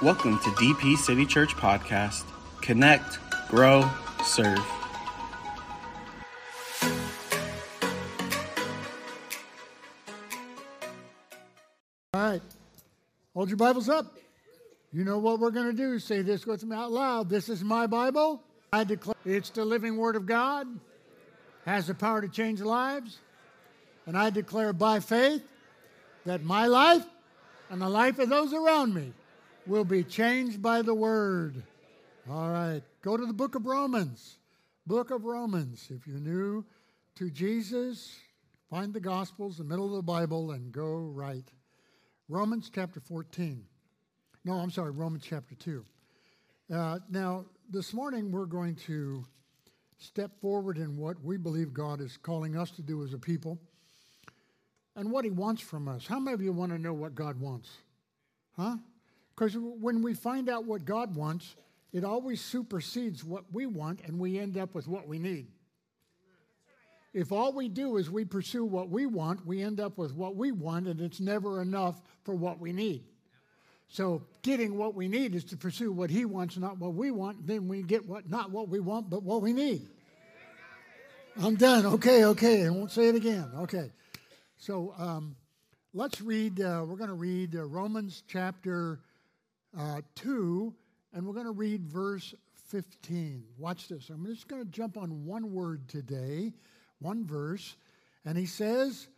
Welcome to DP City Church Podcast. Connect, grow, serve. All right. Hold your Bibles up. You know what we're going to do. Say this with me out loud. This is my Bible. I declare it's the living Word of God, has the power to change lives. And I declare by faith that my life and the life of those around me will be changed by the Word. All right. Go to the book of Romans. Book of Romans. If you're new to Jesus, find the Gospels, the middle of the Bible, and go right. Romans chapter 14. No, I'm sorry, Romans chapter 2. Uh, now, this morning we're going to step forward in what we believe God is calling us to do as a people and what He wants from us. How many of you want to know what God wants? Huh? Because when we find out what God wants, it always supersedes what we want and we end up with what we need. If all we do is we pursue what we want, we end up with what we want, and it's never enough for what we need. So getting what we need is to pursue what he wants, not what we want. Then we get what not what we want, but what we need. I'm done. Okay, okay. I won't say it again. Okay. So um, let's read. Uh, we're going to read uh, Romans chapter uh, two, and we're going to read verse 15. Watch this. I'm just going to jump on one word today one verse, and he says,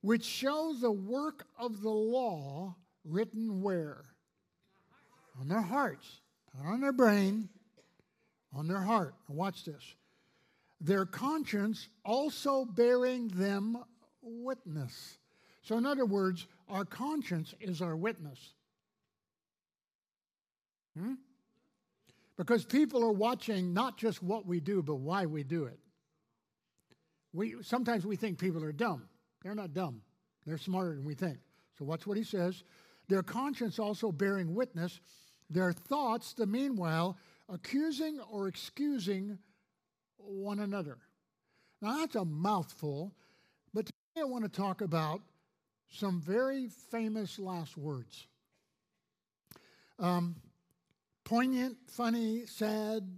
which shows the work of the law written where? On their hearts, not on their brain, on their heart. Watch this. Their conscience also bearing them witness. So, in other words, our conscience is our witness. Hmm? Because people are watching not just what we do, but why we do it. We, sometimes we think people are dumb. They're not dumb, they're smarter than we think. So, watch what he says. Their conscience also bearing witness, their thoughts, the meanwhile, accusing or excusing one another. Now, that's a mouthful, but today I want to talk about some very famous last words. Um, poignant, funny, sad,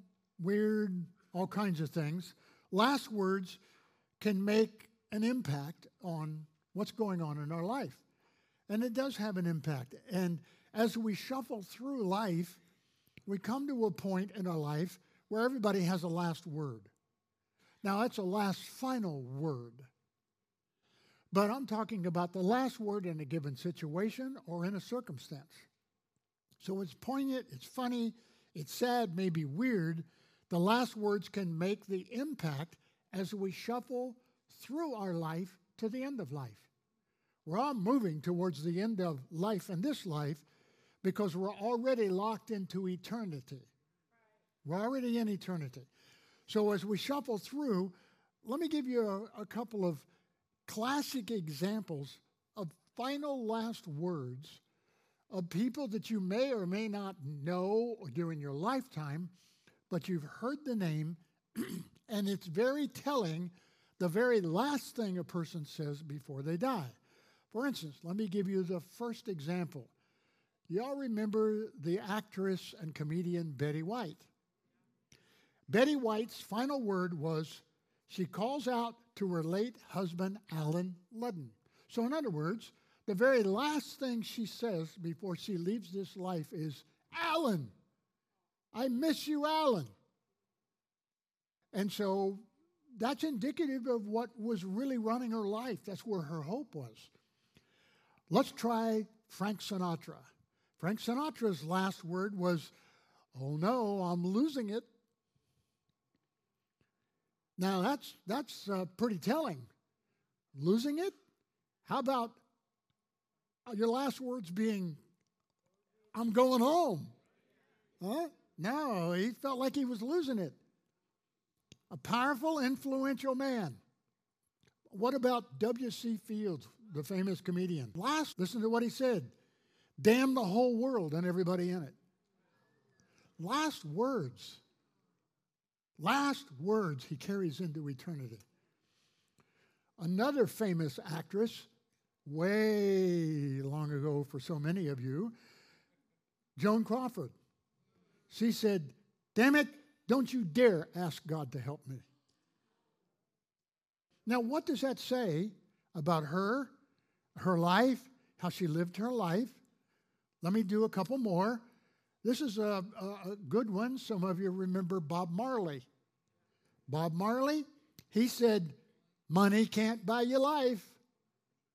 weird, all kinds of things. Last words can make an impact on what's going on in our life. And it does have an impact. And as we shuffle through life, we come to a point in our life where everybody has a last word. Now, that's a last final word. But I'm talking about the last word in a given situation or in a circumstance. So it's poignant, it's funny, it's sad, maybe weird. The last words can make the impact as we shuffle through our life to the end of life. We're all moving towards the end of life and this life because we're already locked into eternity. We're already in eternity. So as we shuffle through, let me give you a, a couple of classic examples of final last words of people that you may or may not know during your lifetime, but you've heard the name, and it's very telling the very last thing a person says before they die. For instance, let me give you the first example. Y'all remember the actress and comedian Betty White? Betty White's final word was she calls out to her late husband, Allen Ludden. So, in other words, the very last thing she says before she leaves this life is, Allen, I miss you, Allen. And so that's indicative of what was really running her life. That's where her hope was. Let's try Frank Sinatra. Frank Sinatra's last word was, Oh no, I'm losing it. Now that's, that's uh, pretty telling. Losing it? How about Uh, your last words being, I'm going home? Huh? No, he felt like he was losing it a powerful, influential man. What about W.C. Fields, the famous comedian? Last, listen to what he said damn the whole world and everybody in it. Last words. Last words he carries into eternity. Another famous actress, way long ago for so many of you, Joan Crawford. She said, Damn it, don't you dare ask God to help me. Now, what does that say about her, her life, how she lived her life? Let me do a couple more. This is a, a, good one. Some of you remember Bob Marley. Bob Marley, he said, Money can't buy you life.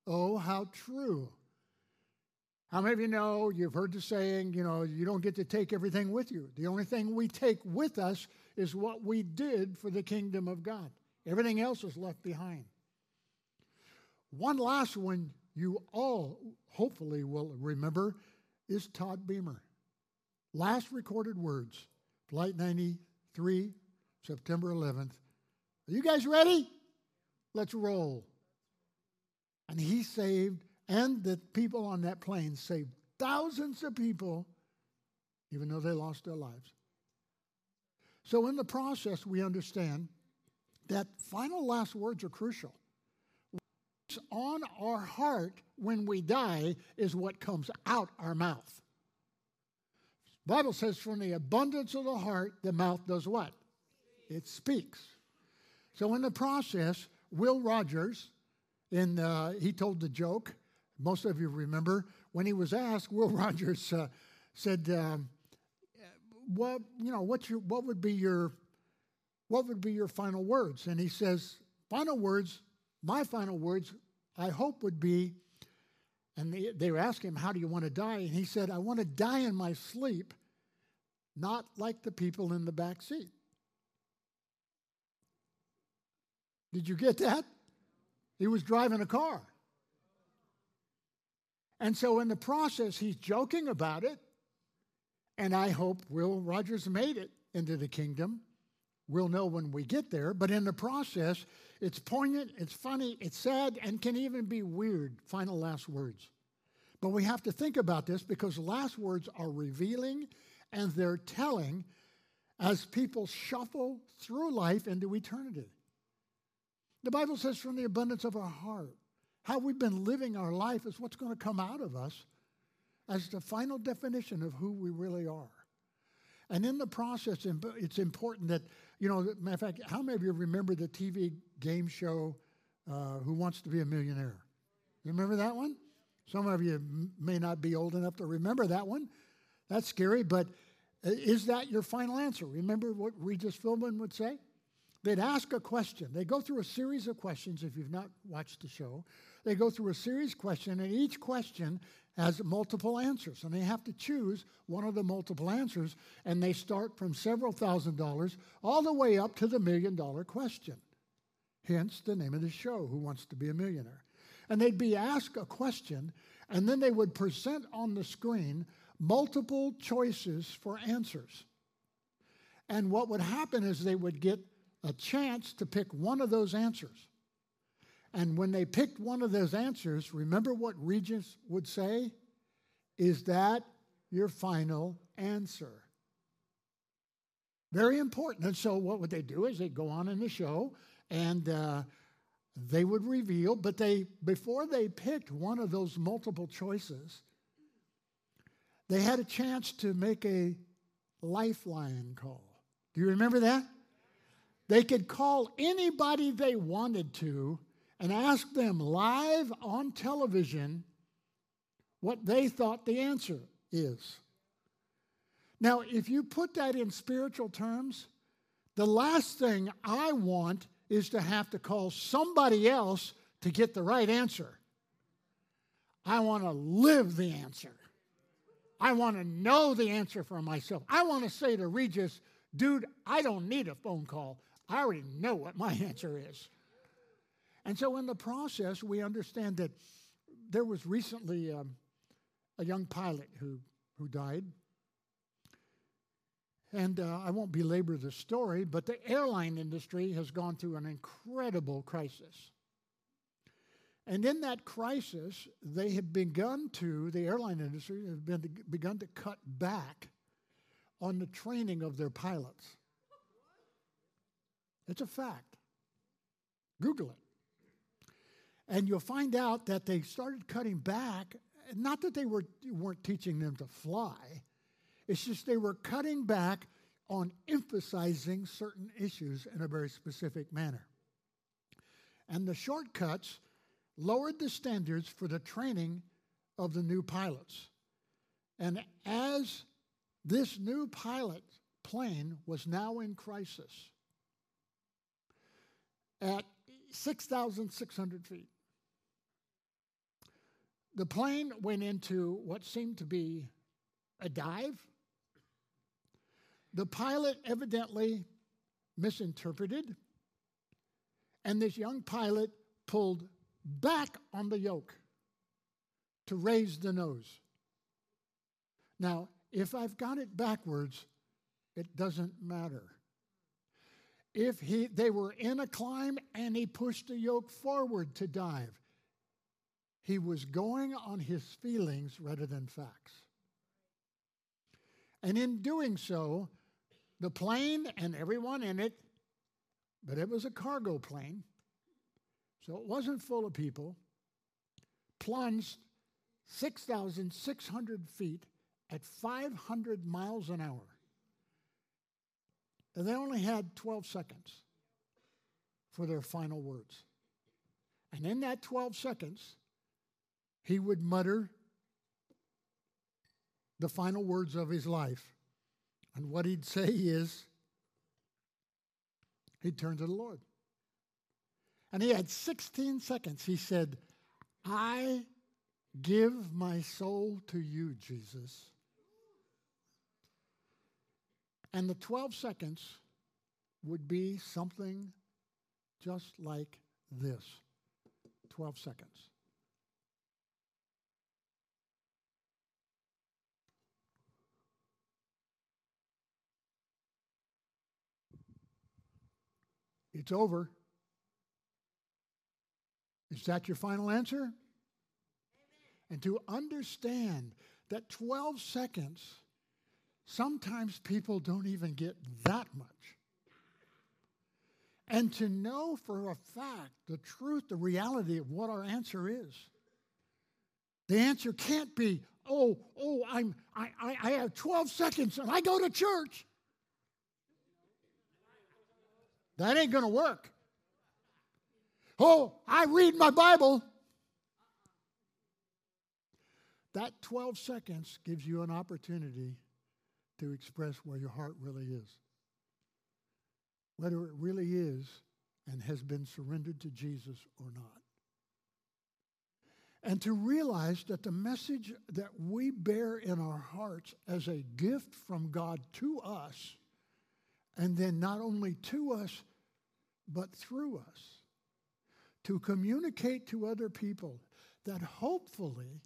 Oh, how true. How many of you know you've heard the saying, you know, you don't get to take everything with you? The only thing we take with us is what we did for the kingdom of God. Everything else is left behind. One last one you all hopefully will remember is Todd Beamer. Last recorded words, Flight 93, September 11th. Are you guys ready? Let's roll. And he saved, and the people on that plane saved thousands of people, even though they lost their lives. So, in the process, we understand that final last words are crucial. What's on our heart when we die is what comes out our mouth. The Bible says, from the abundance of the heart, the mouth does what? It speaks. So, in the process, Will Rogers, in, uh, he told the joke. Most of you remember when he was asked. Will Rogers uh, said, um, "What you know? What's your what would be your what would be your final words?" And he says, "Final words. My final words. I hope would be." And they, they were asking him, "How do you want to die?" And he said, "I want to die in my sleep, not like the people in the back seat." Did you get that? He was driving a car. And so, in the process, he's joking about it. And I hope Will Rogers made it into the kingdom. We'll know when we get there. But in the process, it's poignant, it's funny, it's sad, and can even be weird. Final last words. But we have to think about this because last words are revealing and they're telling as people shuffle through life into eternity. The Bible says, from the abundance of our heart, how we've been living our life is what's going to come out of us as the final definition of who we really are. And in the process, it's important that, you know, matter of fact, how many of you remember the TV game show, uh, Who Wants to Be a Millionaire? You remember that one? Some of you may not be old enough to remember that one. That's scary, but uh, is that your final answer? Remember what Regis Philbin would say? They'd ask a question. They go through a series of questions if you've not watched the show. They go through a series of questions, and each question has multiple answers. And they have to choose one of the multiple answers, and they start from several thousand dollars all the way up to the million dollar question. Hence the name of the show, Who Wants to Be a Millionaire? And they'd be asked a question, and then they would present on the screen multiple choices for answers. And what would happen is they would get a chance to pick one of those answers. And when they picked one of those answers, remember what Regis would say? Is that your final answer? Very important. And so, what would they do is they'd go on in the show and uh, they would reveal, but they, before they picked one of those multiple choices, they had a chance to make a lifeline call. Do you remember that? They could call anybody they wanted to and ask them live on television what they thought the answer is. Now, if you put that in spiritual terms, the last thing I want is to have to call somebody else to get the right answer. I want to live the answer. I want to know the answer for myself. I want to say to Regis, dude, I don't need a phone call. I already know what my answer is. And so, in the process, we understand that there was recently um, a young pilot who, who died. And uh, I won't belabor the story, but the airline industry has gone through an incredible crisis. And in that crisis, they have begun to, the airline industry has been, begun to cut back on the training of their pilots. It's a fact. Google it. And you'll find out that they started cutting back, not that they were, weren't teaching them to fly, It's just they were cutting back on emphasizing certain issues in a very specific manner. And the shortcuts lowered the standards for the training of the new pilots. And as this new pilot plane was now in crisis at 6,600 feet, the plane went into what seemed to be a dive. The pilot evidently misinterpreted, and this young pilot pulled back on the yoke to raise the nose. Now, if I've got it backwards, it doesn't matter. If he, they were in a climb and he pushed the yoke forward to dive, he was going on his feelings rather than facts. And in doing so, the plane and everyone in it, but it was a cargo plane, so it wasn't full of people, plunged 6,600 feet at 500 miles an hour. And they only had 12 seconds for their final words. And in that 12 seconds, he would mutter the final words of his life. And what he'd say is, he'd turn to the Lord. And he had 16 seconds. He said, I give my soul to you, Jesus. And the 12 seconds would be something just like this 12 seconds. It's over. Is that your final answer? Amen. And to understand that 12 seconds, sometimes people don't even get that much. And to know for a fact the truth, the reality of what our answer is. The answer can't be, oh, oh, I'm, I, I, I have 12 seconds and I go to church. That ain't going to work. Oh, I read my Bible. That 12 seconds gives you an opportunity to express where your heart really is. Whether it really is and has been surrendered to Jesus or not. And to realize that the message that we bear in our hearts as a gift from God to us, and then not only to us, but through us to communicate to other people that hopefully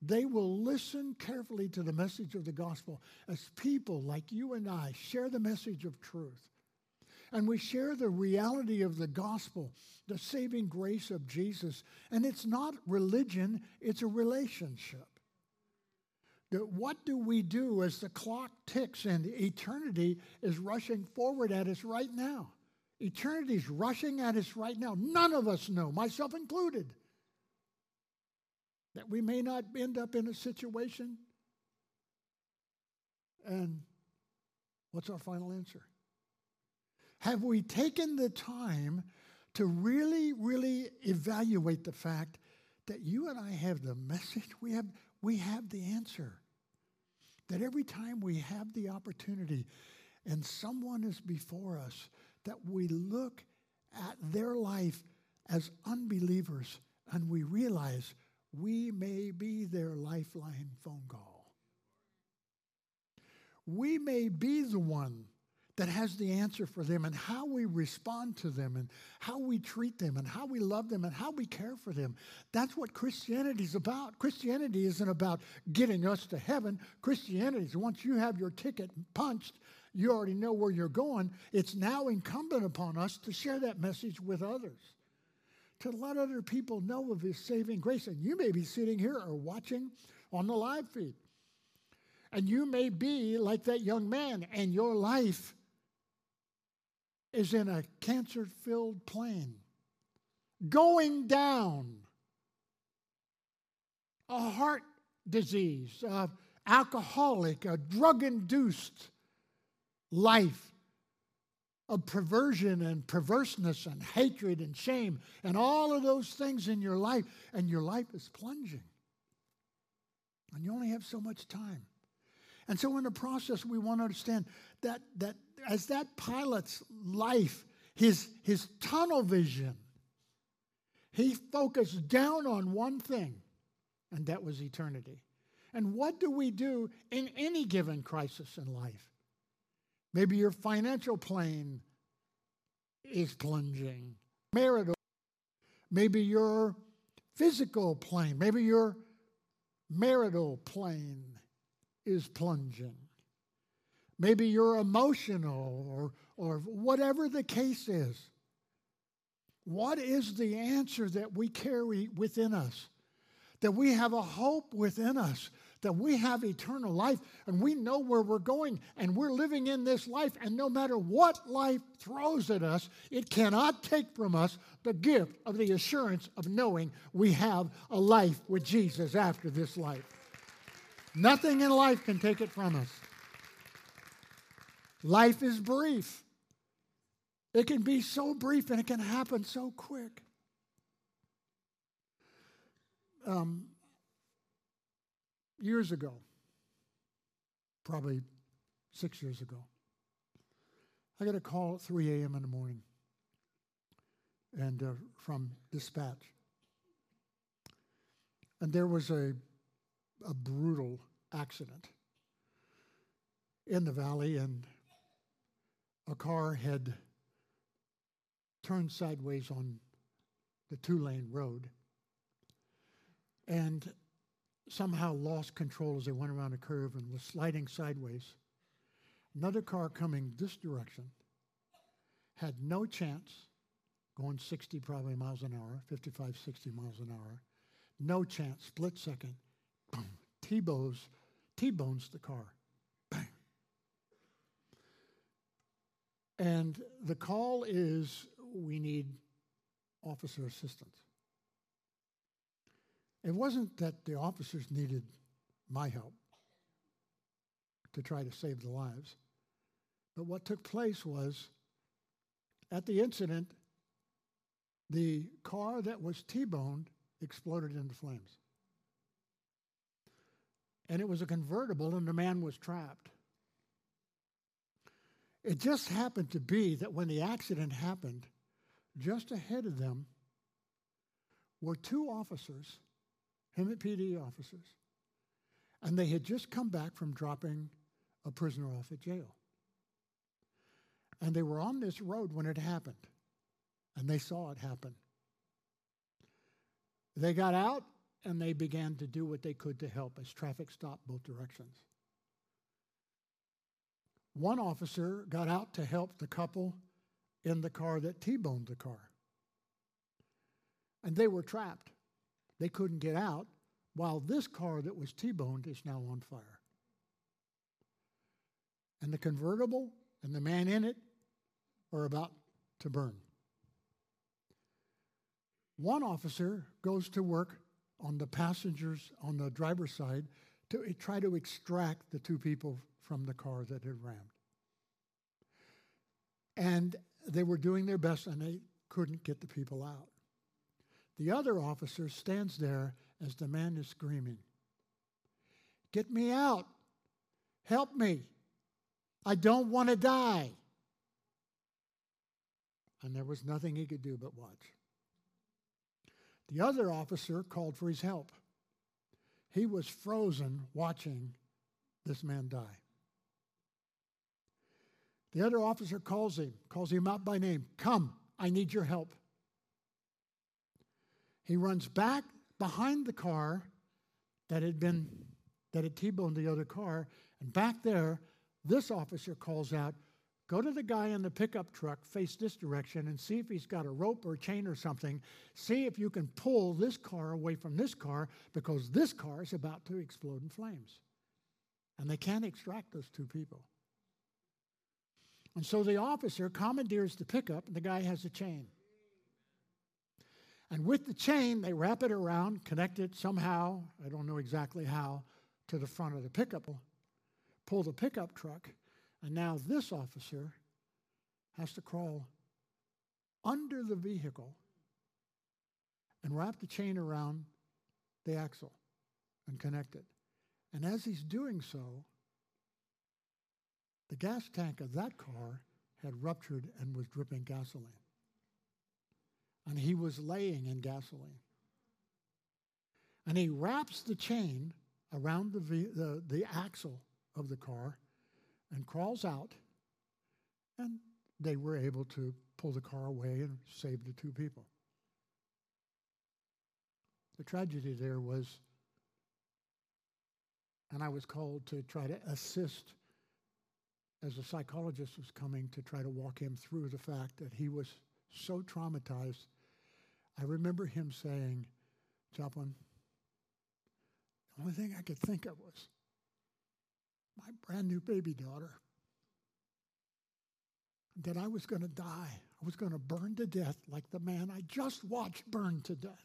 they will listen carefully to the message of the gospel as people like you and I share the message of truth. And we share the reality of the gospel, the saving grace of Jesus. And it's not religion, it's a relationship. That what do we do as the clock ticks and eternity is rushing forward at us right now? Eternity's rushing at us right now. None of us know, myself included, that we may not end up in a situation. And what's our final answer? Have we taken the time to really, really evaluate the fact that you and I have the message? We have, we have the answer. That every time we have the opportunity and someone is before us that we look at their life as unbelievers and we realize we may be their lifeline phone call. We may be the one that has the answer for them and how we respond to them and how we treat them and how we love them and how we care for them. That's what Christianity is about. Christianity isn't about getting us to heaven. Christianity is once you have your ticket punched, you already know where you're going. It's now incumbent upon us to share that message with others, to let other people know of His saving grace. And you may be sitting here or watching on the live feed. And you may be like that young man, and your life is in a cancer filled plane, going down, a heart disease, uh, alcoholic, a drug induced life of perversion and perverseness and hatred and shame and all of those things in your life, and your life is plunging. And you only have so much time. And so in the process, we want to understand that, that as that pilot's life, his, his tunnel vision, he focused down on one thing, and that was eternity. And what do we do in any given crisis in life? Maybe your financial plane is plunging, marital. Maybe your physical plane, maybe your marital plane is plunging. Maybe you're emotional or, or whatever the case is. What is the answer that we carry within us? That we have a hope within us that we have eternal life and we know where we're going and we're living in this life. And no matter what life throws at us, it cannot take from us the gift of the assurance of knowing we have a life with Jesus after this life. Nothing in life can take it from us. Life is brief. It can be so brief and it can happen so quick. Um, years ago, probably six years ago, I got a call at 3 a.m. in the morning and uh, from dispatch. And there was a, a brutal accident in the valley, and a car had turned sideways on the two lane road. And somehow lost control as they went around a curve and was sliding sideways. Another car coming this direction had no chance, going 60 probably miles an hour, 55, 60 miles an hour. No chance, split second. Boom. T-bones, T-bones the car. Bang. And the call is we need officer assistance. It wasn't that the officers needed my help to try to save the lives. But what took place was at the incident, the car that was T boned exploded into flames. And it was a convertible, and the man was trapped. It just happened to be that when the accident happened, just ahead of them were two officers Hemet PD officers. And they had just come back from dropping a prisoner off at jail. And they were on this road when it happened. And they saw it happen. They got out and they began to do what they could to help as traffic stopped both directions. One officer got out to help the couple in the car that T boned the car. And they were trapped. They couldn't get out, while this car that was T boned is now on fire. And the convertible and the man in it are about to burn. One officer goes to work on the passengers, on the driver's side, to try to extract the two people from the car that had rammed. And they were doing their best and they couldn't get the people out. The other officer stands there as the man is screaming, Get me out! Help me! I don't want to die! And there was nothing he could do but watch. The other officer called for his help. He was frozen watching this man die. The other officer calls him, calls him out by name. Come, I need your help. He runs back behind the car that had been that had T-boned the other car, and back there, this officer calls out, "Go to the guy in the pickup truck, face this direction, and see if he's got a rope or a chain or something. See if you can pull this car away from this car because this car is about to explode in flames." And they can't extract those two people. And so the officer commandeers the pickup, and the guy has a chain. And with the chain, they wrap it around, connect it somehow, I don't know exactly how, to the front of the pickup, pull the pickup truck, and now this officer has to crawl under the vehicle and wrap the chain around the axle and connect it. And as he's doing so, the gas tank of that car had ruptured and was dripping gasoline. And he was laying in gasoline. And he wraps the chain around the, the, the axle of the car and crawls out. And they were able to pull the car away and save the two people. The tragedy there was, and I was called to try to assist as a psychologist was coming to try to walk him through the fact that he was so traumatized. I remember him saying, Chaplain, the only thing I could think of was my brand new baby daughter. That I was going to die. I was going to burn to death like the man I just watched burn to death.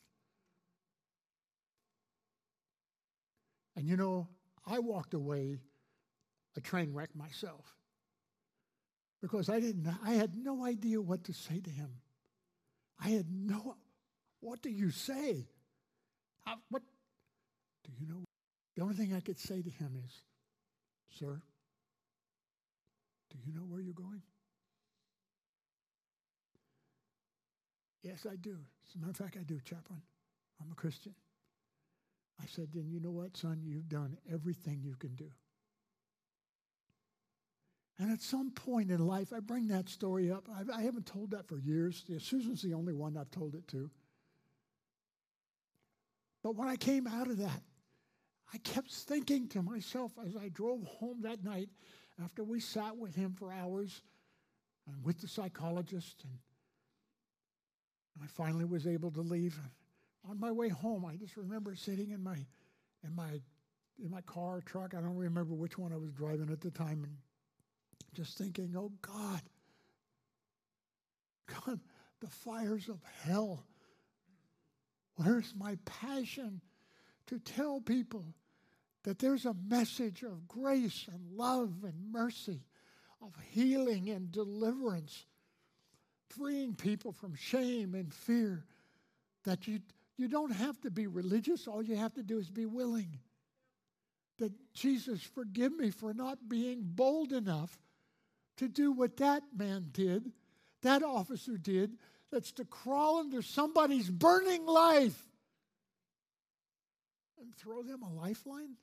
And you know, I walked away a train wreck myself because I didn't I had no idea what to say to him. I had no what do you say? What do you know? The only thing I could say to him is, Sir, do you know where you're going? Yes, I do. As a matter of fact, I do, chaplain. I'm a Christian. I said, then you know what, son? You've done everything you can do. And at some point in life, I bring that story up. I've, I have not told that for years. Susan's the only one I've told it to. But when I came out of that, I kept thinking to myself as I drove home that night after we sat with him for hours and with the psychologist, and I finally was able to leave on my way home, I just remember sitting in my in my in my car, truck. I don't remember which one I was driving at the time, and just thinking, "Oh God, God, the fires of hell. Where's my passion to tell people that there's a message of grace and love and mercy, of healing and deliverance, freeing people from shame and fear, that you you don't have to be religious. All you have to do is be willing. That Jesus, forgive me for not being bold enough to do what that man did, that officer did, that's to crawl into somebody's burning life and throw them a lifeline?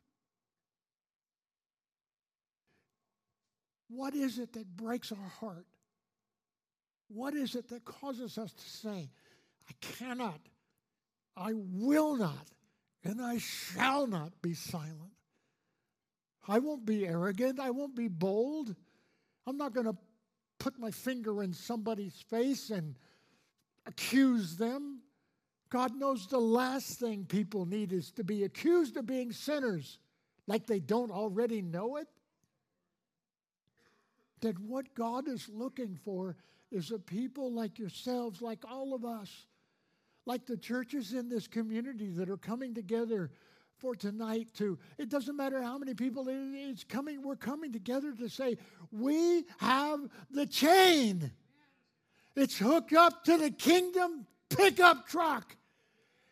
What is it that breaks our heart? What is it that causes us to say, I cannot I will not and I shall not be silent. I won't be arrogant. I won't be bold. I'm not going to put my finger in somebody's face and accuse them. God knows the last thing people need is to be accused of being sinners, like they don't already know it. That what God is looking for is a people like yourselves, like all of us, like the churches in this community that are coming together for tonight to it doesn't matter how many people it's coming we're coming together to say we have the chain it's hooked up to the kingdom pickup truck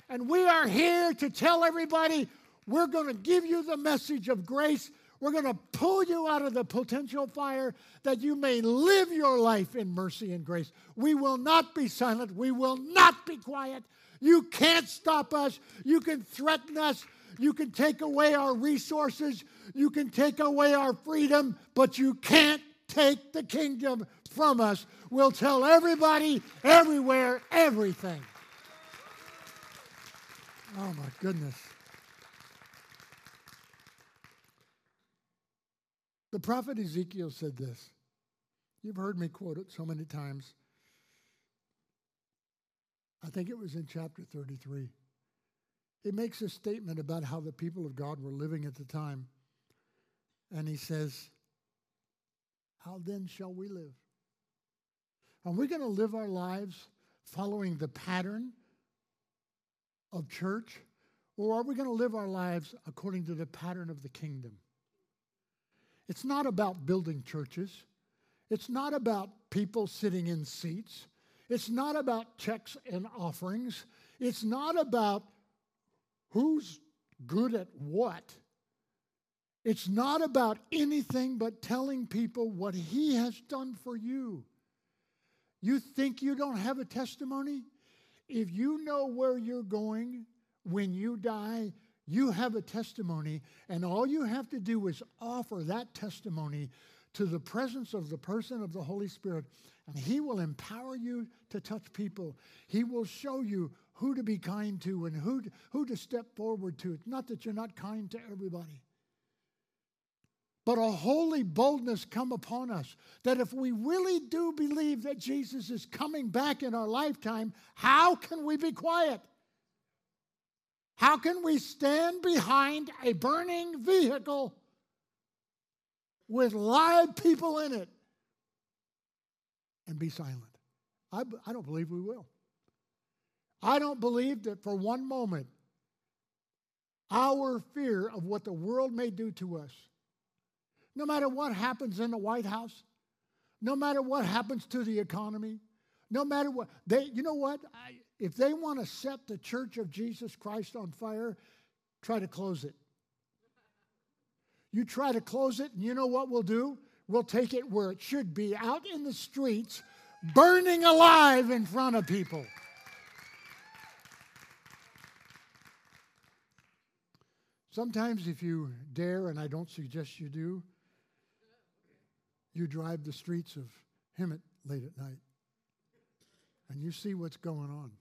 and we are here to tell everybody we're going to give you the message of grace we're going to pull you out of the potential fire that you may live your life in mercy and grace. We will not be silent. We will not be quiet. You can't stop us. You can threaten us. You can take away our resources. You can take away our freedom, but you can't take the kingdom from us. We'll tell everybody, everywhere, everything. Oh my goodness. The prophet Ezekiel said this. You've heard me quote it so many times. I think it was in chapter 33. He makes a statement about how the people of God were living at the time. And he says, How then shall we live? Are we going to live our lives following the pattern of church? Or are we going to live our lives according to the pattern of the kingdom? It's not about building churches. It's not about people sitting in seats. It's not about checks and offerings. It's not about who's good at what. It's not about anything but telling people what He has done for you. You think you don't have a testimony? If you know where you're going when you die, you have a testimony, and all you have to do is offer that testimony to the presence of the person of the Holy Spirit, and He will empower you to touch people. He will show you who to be kind to and who to, who to step forward to. It's not that you're not kind to everybody. But a holy boldness come upon us that if we really do believe that Jesus is coming back in our lifetime, how can we be quiet? How can we stand behind a burning vehicle with live people in it and be silent? I, I don't believe we will. I don't believe that for one moment our fear of what the world may do to us, no matter what happens in the White House, no matter what happens to the economy, no matter what, they, you know what? I, if they want to set the church of Jesus Christ on fire, try to close it. You try to close it, and you know what we'll do? We'll take it where it should be, out in the streets, burning alive in front of people. Sometimes, if you dare, and I don't suggest you do, you drive the streets of Hemet late at night and you see what's going on.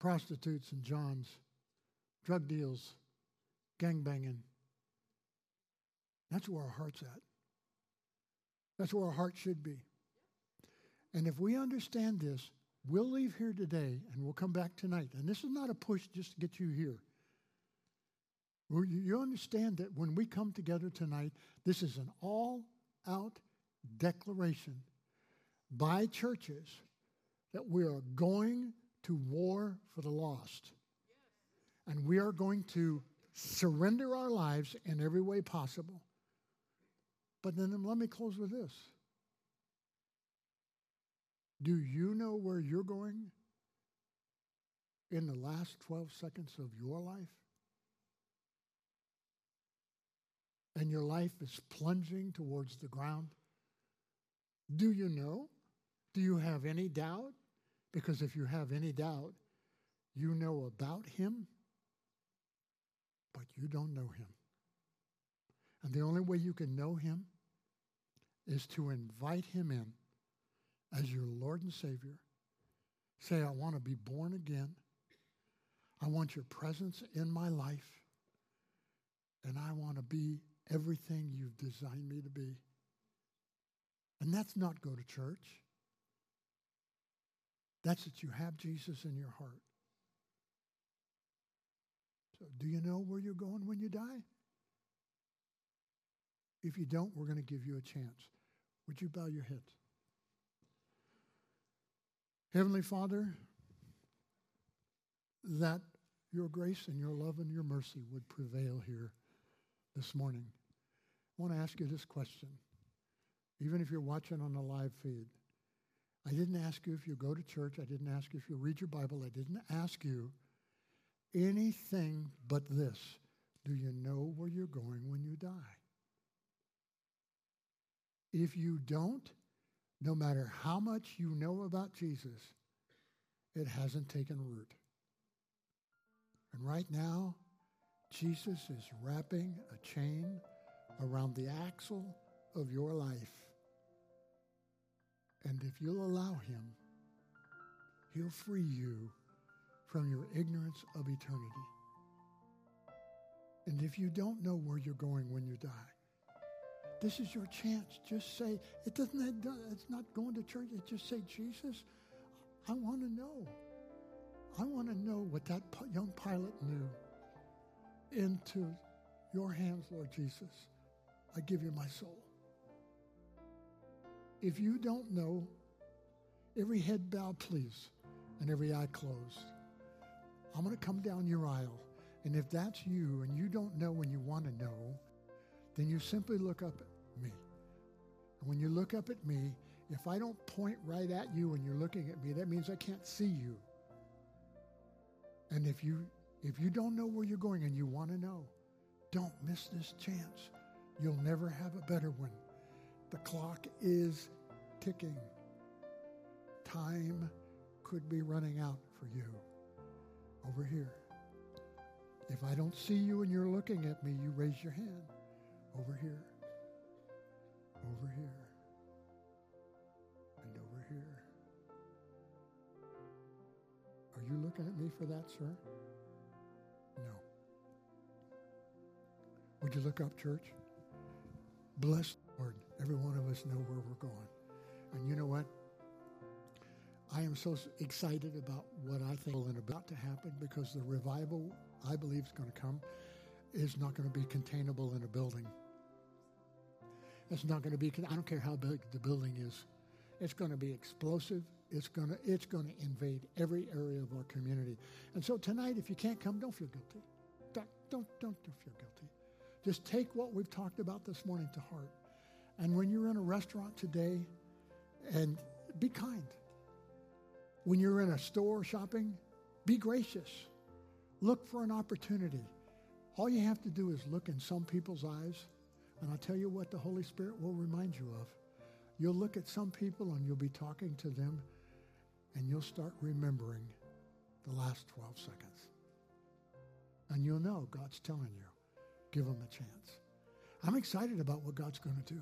Prostitutes and Johns, drug deals, gang banging. That's where our heart's at. That's where our heart should be. And if we understand this, We'll leave here today and we'll come back tonight. And this is not a push just to get you here. You understand that when we come together tonight, this is an all out declaration by churches that we are going to war for the lost. And we are going to surrender our lives in every way possible. But then let me close with this. Do you know where you're going in the last 12 seconds of your life? And your life is plunging towards the ground? Do you know? Do you have any doubt? Because if you have any doubt, you know about him, but you don't know him. And the only way you can know him is to invite him in as your Lord and Savior. Say, I want to be born again. I want your presence in my life. And I want to be everything you've designed me to be. And that's not go to church. That's that you have Jesus in your heart. So, do you know where you're going when you die? If you don't, we're going to give you a chance. Would you bow your heads? Heavenly Father, that your grace and your love and your mercy would prevail here this morning. I want to ask you this question, even if you're watching on the live feed. I didn't ask you if you go to church. I didn't ask you if you read your Bible. I didn't ask you anything but this. Do you know where you're going when you die? If you don't, no matter how much you know about Jesus, it hasn't taken root. And right now, Jesus is wrapping a chain around the axle of your life. And if you'll allow him, he'll free you from your ignorance of eternity. And if you don't know where you're going when you die, this is your chance. Just say, it doesn't, it's not going to church. It just say, Jesus, I want to know. I want to know what that young pilot knew. Into your hands, Lord Jesus, I give you my soul. If you don't know, every head bowed, please, and every eye closed. I'm going to come down your aisle. And if that's you and you don't know when you want to know, then you simply look up at me. And when you look up at me, if I don't point right at you when you're looking at me, that means I can't see you. And if you if you don't know where you're going and you want to know, don't miss this chance. You'll never have a better one. The clock is ticking. Time could be running out for you. Over here. If I don't see you and you're looking at me, you raise your hand. Over here. Over here. And over here. Are you looking at me for that, sir? No. Would you look up, church? Bless Lord. Every one of us know where we're going. And you know what? I am so excited about what I think is about to happen because the revival I believe is going to come is not going to be containable in a building. It's not going to be. I don't care how big the building is. It's going to be explosive. It's going to. It's going to invade every area of our community. And so tonight, if you can't come, don't feel guilty. Don't don't don't, don't feel guilty. Just take what we've talked about this morning to heart. And when you're in a restaurant today, and be kind. When you're in a store shopping, be gracious. Look for an opportunity. All you have to do is look in some people's eyes, and I'll tell you what the Holy Spirit will remind you of. You'll look at some people and you'll be talking to them, and you'll start remembering the last 12 seconds. And you'll know God's telling you, give them a chance. I'm excited about what God's going to do.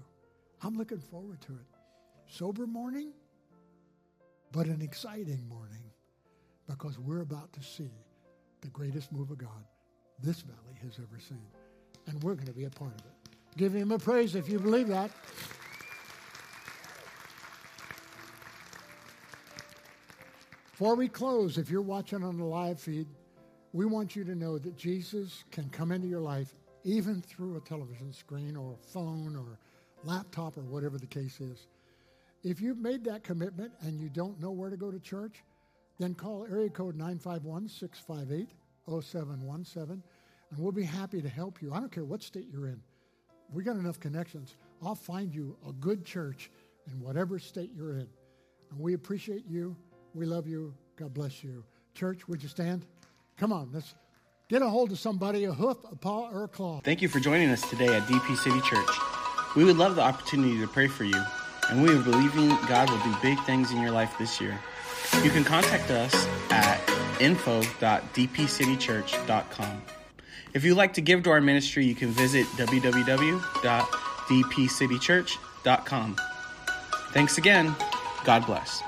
I'm looking forward to it. Sober morning, but an exciting morning because we're about to see the greatest move of God this valley has ever seen. And we're going to be a part of it. Give him a praise if you believe that. Before we close, if you're watching on the live feed, we want you to know that Jesus can come into your life even through a television screen or a phone or laptop or whatever the case is. If you've made that commitment and you don't know where to go to church, then call area code 951 658 0717 and we'll be happy to help you. I don't care what state you're in. We got enough connections. I'll find you a good church in whatever state you're in. And we appreciate you. We love you. God bless you. Church, would you stand? Come on, let's get a hold of somebody, a hoof, a paw, or a claw. Thank you for joining us today at DP City Church. We would love the opportunity to pray for you, and we are believing God will do big things in your life this year. You can contact us at info.dpcitychurch.com. If you'd like to give to our ministry, you can visit www.dpcitychurch.com. Thanks again. God bless.